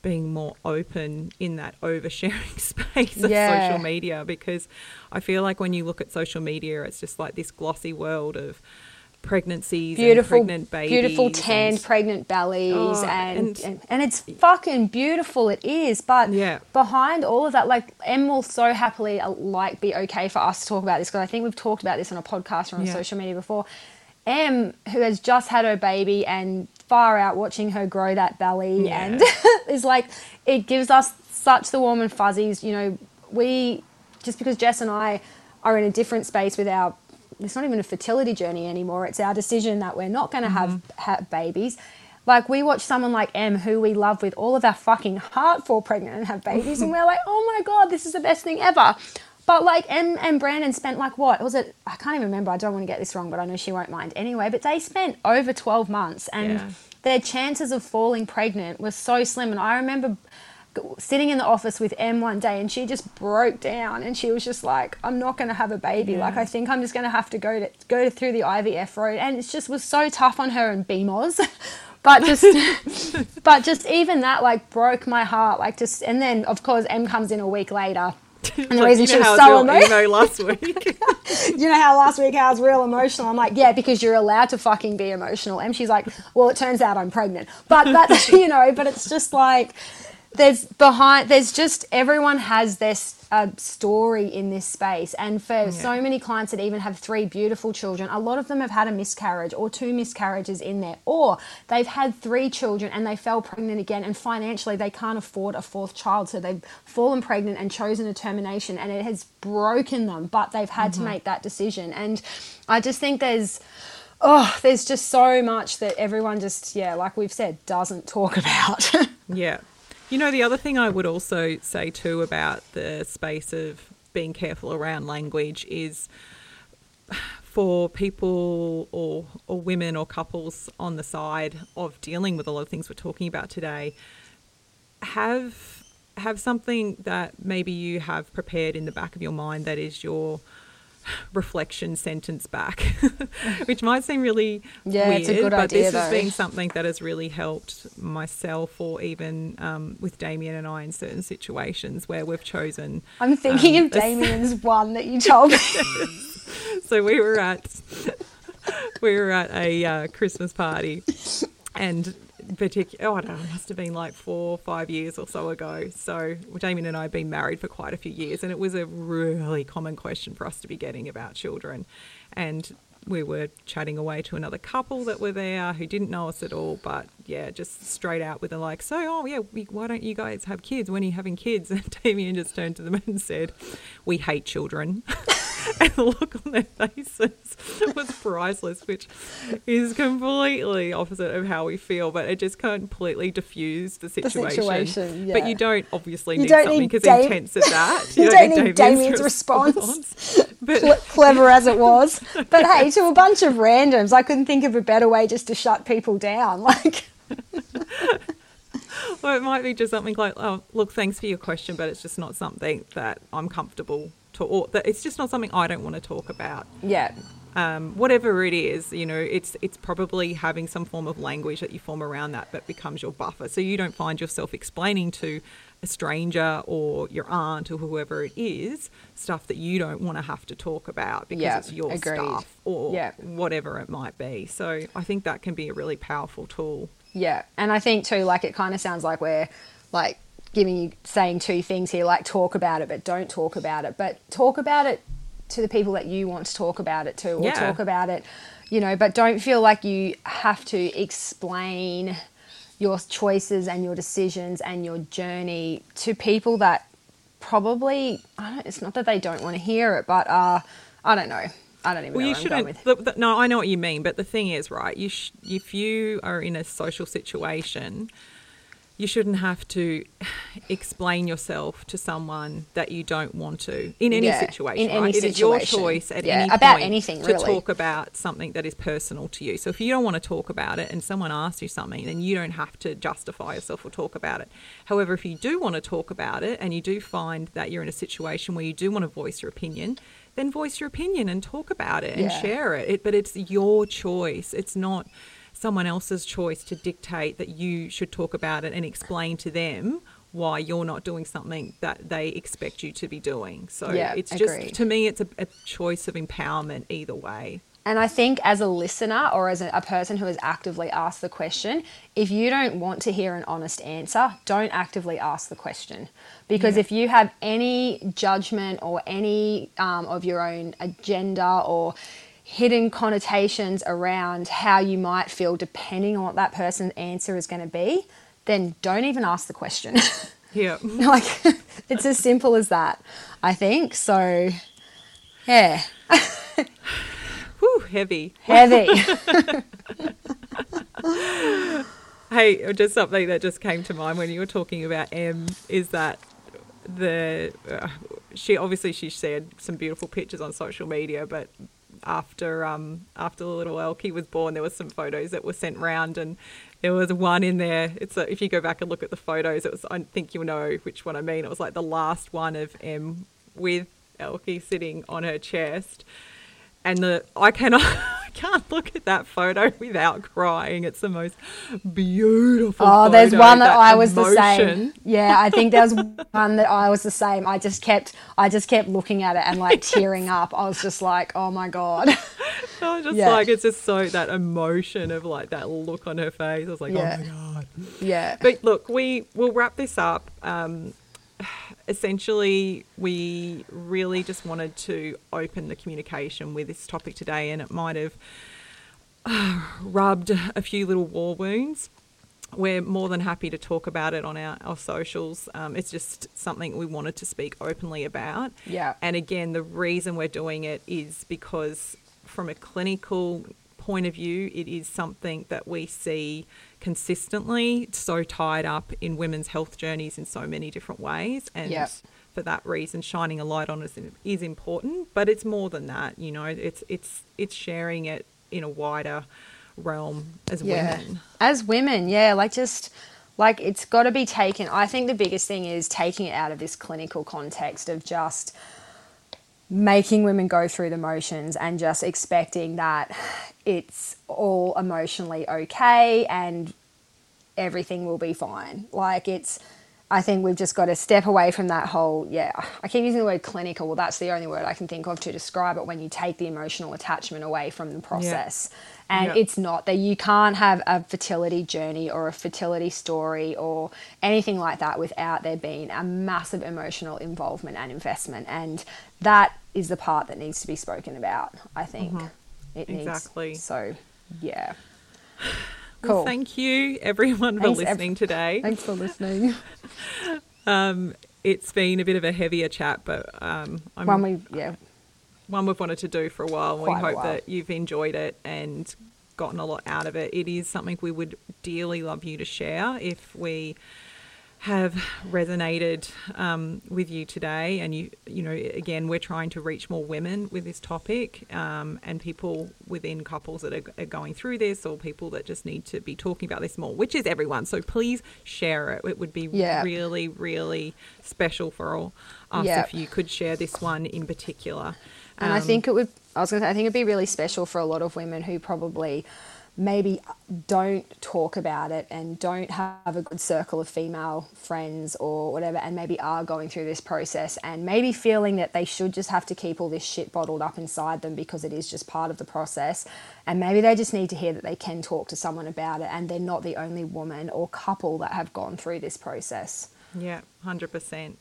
S1: being more open in that oversharing [laughs] space of social media because I feel like when you look at social media, it's just like this glossy world of pregnancies
S2: Beautiful,
S1: and pregnant babies.
S2: beautiful
S1: and-
S2: tanned pregnant bellies,
S1: Oh,
S2: and,
S1: and-
S2: and and it's fucking beautiful. It is, but
S1: Yeah.
S2: behind all of that, like Em will so happily uh, like be okay for us to talk about this because I think we've talked about this on a podcast or on
S1: Yeah.
S2: social media before. Em, who has just had her baby and far out watching her grow that belly,
S1: Yeah.
S2: and [laughs] is like, it gives us such the warm and fuzzies. You know, we just because Jess and I are in a different space with our. It's not even a fertility journey anymore. It's our decision that we're not going to have, mm-hmm. have babies. Like we watch someone like Em, who we love with all of our fucking heart, fall pregnant and have babies, and we're like, oh my god, this is the best thing ever. But like Em and Brandon spent like what was it? I can't even remember. I don't want to get this wrong, but I know she won't mind anyway. But they spent over twelve months, and
S1: Yeah.
S2: their chances of falling pregnant was so slim. And I remember sitting in the office with Em one day, and she just broke down, and she was just like, "I'm not going to have a baby. Like I think I'm just going to have to go to go through the IVF road." And it just was so tough on her and BMOS. [laughs] But just, [laughs] but just even that like broke my heart. Like just, and then of course Em comes in a week later, [laughs] and the
S1: Like,
S2: reason
S1: you
S2: she was so emotional
S1: last week.
S2: you know how last week I was real emotional. I'm like, yeah, because you're allowed to fucking be emotional. And she's like, well, it turns out I'm pregnant. But that's you know, but it's just like there's behind there's just everyone has this uh, story in this space. And for so many clients that even have three beautiful children a lot of them have had a miscarriage or two miscarriages in there or they've had three children and they fell pregnant again and financially they can't afford a fourth child so they've fallen pregnant and chosen a termination and it has broken them but they've had to make that decision. And i just think there's oh there's just so much that everyone just yeah like we've said doesn't talk [laughs] about.
S1: Yeah. You know, the other thing I would also say too about the space of being careful around language is for people or, or women or couples on the side of dealing with a lot of things we're talking about today, have have something that maybe you have prepared in the back of your mind that is your [laughs] reflection sentence back, [laughs] which might seem really
S2: Yeah,
S1: weird,
S2: it's a good
S1: but
S2: idea,
S1: this has been something that has really helped myself or even um, with Damien and I in certain situations where we've chosen.
S2: i'm thinking
S1: Um,
S2: of [laughs] damien's one that you told me
S1: So we were at we were at a uh, Christmas party, and particular, oh, I don't know, it must have been like four, five years or so ago. So Damien and I have been married for quite a few years, and it was a really common question for us to be getting about children. And we were chatting away to another couple that were there who didn't know us at all, but yeah, just straight out with a like, so, oh yeah, we, why don't you guys have kids? When are you having kids? [laughs] And Damien just turned to them and said, we hate children. [laughs] and the look on their faces [laughs] was priceless, which is completely opposite of how we feel, but it just completely diffused the situation. The situation yeah. But you don't obviously you need don't something as Dave- intense as that.
S2: You, you don't, don't, need Damien's, Damien's response. response. But clever as it was. But hey, to a bunch of randoms, I couldn't think of a better way just to shut people down. Like [laughs]
S1: well, it might be just something like, "Oh, look, thanks for your question, but it's just not something that I'm comfortable to, or that it's just not something I don't want to talk about."
S2: Yeah.
S1: Um, whatever it is, you know, it's it's probably having some form of language that you form around that that becomes your buffer, so you don't find yourself explaining to a stranger or your aunt or whoever it is stuff that you don't want to have to talk about because yeah, it's your agreed. stuff or yeah. whatever it might be. So I think that can be a really powerful tool.
S2: Yeah, and I think too, like it kind of sounds like we're like giving you saying two things here, like talk about it, but don't talk about it, but talk about it to the people that you want to talk about it to, or yeah. talk about it, you know, but don't feel like you have to explain your choices and your decisions and your journey to people that probably I don't, it's not that they don't want to hear it, but uh, I don't know. I don't even well, know. you shouldn't.
S1: The, the, no, I know what you mean, but the thing is, right? You sh- if you are in a social situation, you shouldn't have to [sighs] explain yourself to someone that you don't want to in any yeah, situation. In right? any it situation. is your choice at yeah, any
S2: about
S1: point
S2: anything
S1: to talk about something that is personal to you. So if you don't want to talk about it and someone asks you something, then you don't have to justify yourself or talk about it. However, if you do want to talk about it and you do find that you're in a situation where you do want to voice your opinion, then voice your opinion and talk about it and share it. it. But it's your choice. It's not someone else's choice to dictate that you should talk about it and explain to them why you're not doing something that they expect you to be doing. So yeah, it's just agreed. to me it's a, a, choice of empowerment either way.
S2: And I think as a listener or as a, person who has actively asked the question, if you don't want to hear an honest answer, don't actively ask the question. Because yeah. if you have any judgment or any um, of your own agenda or hidden connotations around how you might feel depending on what that person's answer is going to be, then don't even ask the question. [laughs]
S1: Yeah. [laughs]
S2: like it's as simple as that, I think. So, yeah. [laughs]
S1: Whew, heavy.
S2: Heavy. [laughs]
S1: hey, just something that just came to mind when you were talking about Em is that the uh, she obviously she shared some beautiful pictures on social media, but after um, after the little Elkie was born, there was some photos that were sent round, and there was one in there. It's a, if you go back and look at the photos, it was I think you'll know which one I mean. It was like the last one of Em with Elkie sitting on her chest, and the I cannot [laughs] I can't look at that photo without crying. It's the most beautiful. Oh,
S2: photo, there's one that, that I was emotion. the same. Yeah, I think there was [laughs] one that I was the same. I just kept I just kept looking at it and like [laughs] tearing up. I was just like, oh my god.
S1: I was just yeah. like, it's just so that emotion of like that look on her face. I was like, yeah. oh my god.
S2: Yeah.
S1: But look, we will wrap this up. Um, essentially, we really just wanted to open the communication with this topic today, and it might have uh, [sighs] rubbed a few little war wounds. We're more than happy to talk about it on our, our socials. Um, it's just something we wanted to speak openly about.
S2: Yeah.
S1: And again, the reason we're doing it is because, from a clinical point of view, it is something that we see consistently so tied up in women's health journeys in so many different ways. And yep. for that reason, shining a light on it is is, important. But it's more than that, you know, it's it's it's sharing it in a wider realm as yeah. women.
S2: As women, yeah, like just like it's got to be taken. I think the biggest thing is taking it out of this clinical context of just making women go through the motions and just expecting that it's all emotionally okay and everything will be fine. Like it's I think we've just got to step away from that whole, yeah, I keep using the word clinical. Well, that's the only word I can think of to describe it when you take the emotional attachment away from the process. And
S1: Yeah.
S2: it's not that you can't have a fertility journey or a fertility story or anything like that without there being a massive emotional involvement and investment. And that is the part that needs to be spoken about, I think. It needs.
S1: Exactly.
S2: So, yeah.
S1: Well,
S2: Cool.
S1: thank you, everyone, for
S2: Thanks, ev-
S1: listening today.
S2: Thanks for listening. [laughs]
S1: Um, it's been a bit of a heavier chat, but um, I'm,
S2: One we, yeah,
S1: one we've wanted to do for a while. and We hope
S2: while.
S1: that you've enjoyed it and gotten a lot out of it. It is something we would dearly love you to share if we have resonated um, with you today. And you, you know, again, we're trying to reach more women with this topic um, and people within couples that are, are going through this or people that just need to be talking about this more, which is everyone. So please share it. It would be
S2: Yeah.
S1: really, really special for all us
S2: Yeah.
S1: if you could share this one in particular.
S2: And I
S1: Um,
S2: think it would, I was going to say, I think it'd be really special for a lot of women who probably maybe don't talk about it and don't have a good circle of female friends or whatever, and maybe are going through this process and maybe feeling that they should just have to keep all this shit bottled up inside them because it is just part of the process. And maybe they just need to hear that they can talk to someone about it and they're not the only woman or couple that have gone through this process.
S1: Yeah, hundred percent.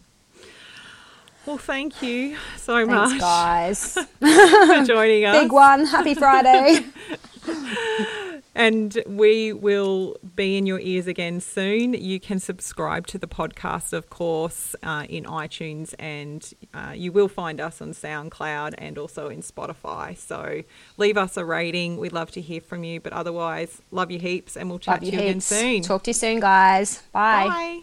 S1: Well, thank you so
S2: Thanks,
S1: much
S2: guys. [laughs]
S1: for joining us.
S2: Big one. Happy Friday. [laughs]
S1: And we will be in your ears again soon. You can subscribe to the podcast, of course, uh, in iTunes, and uh, you will find us on SoundCloud and also in Spotify. So leave us a rating. We'd love to hear from you. But otherwise, love you heaps, and we'll chat
S2: Love
S1: to you again soon.
S2: Talk to you soon, guys. Bye.
S1: Bye.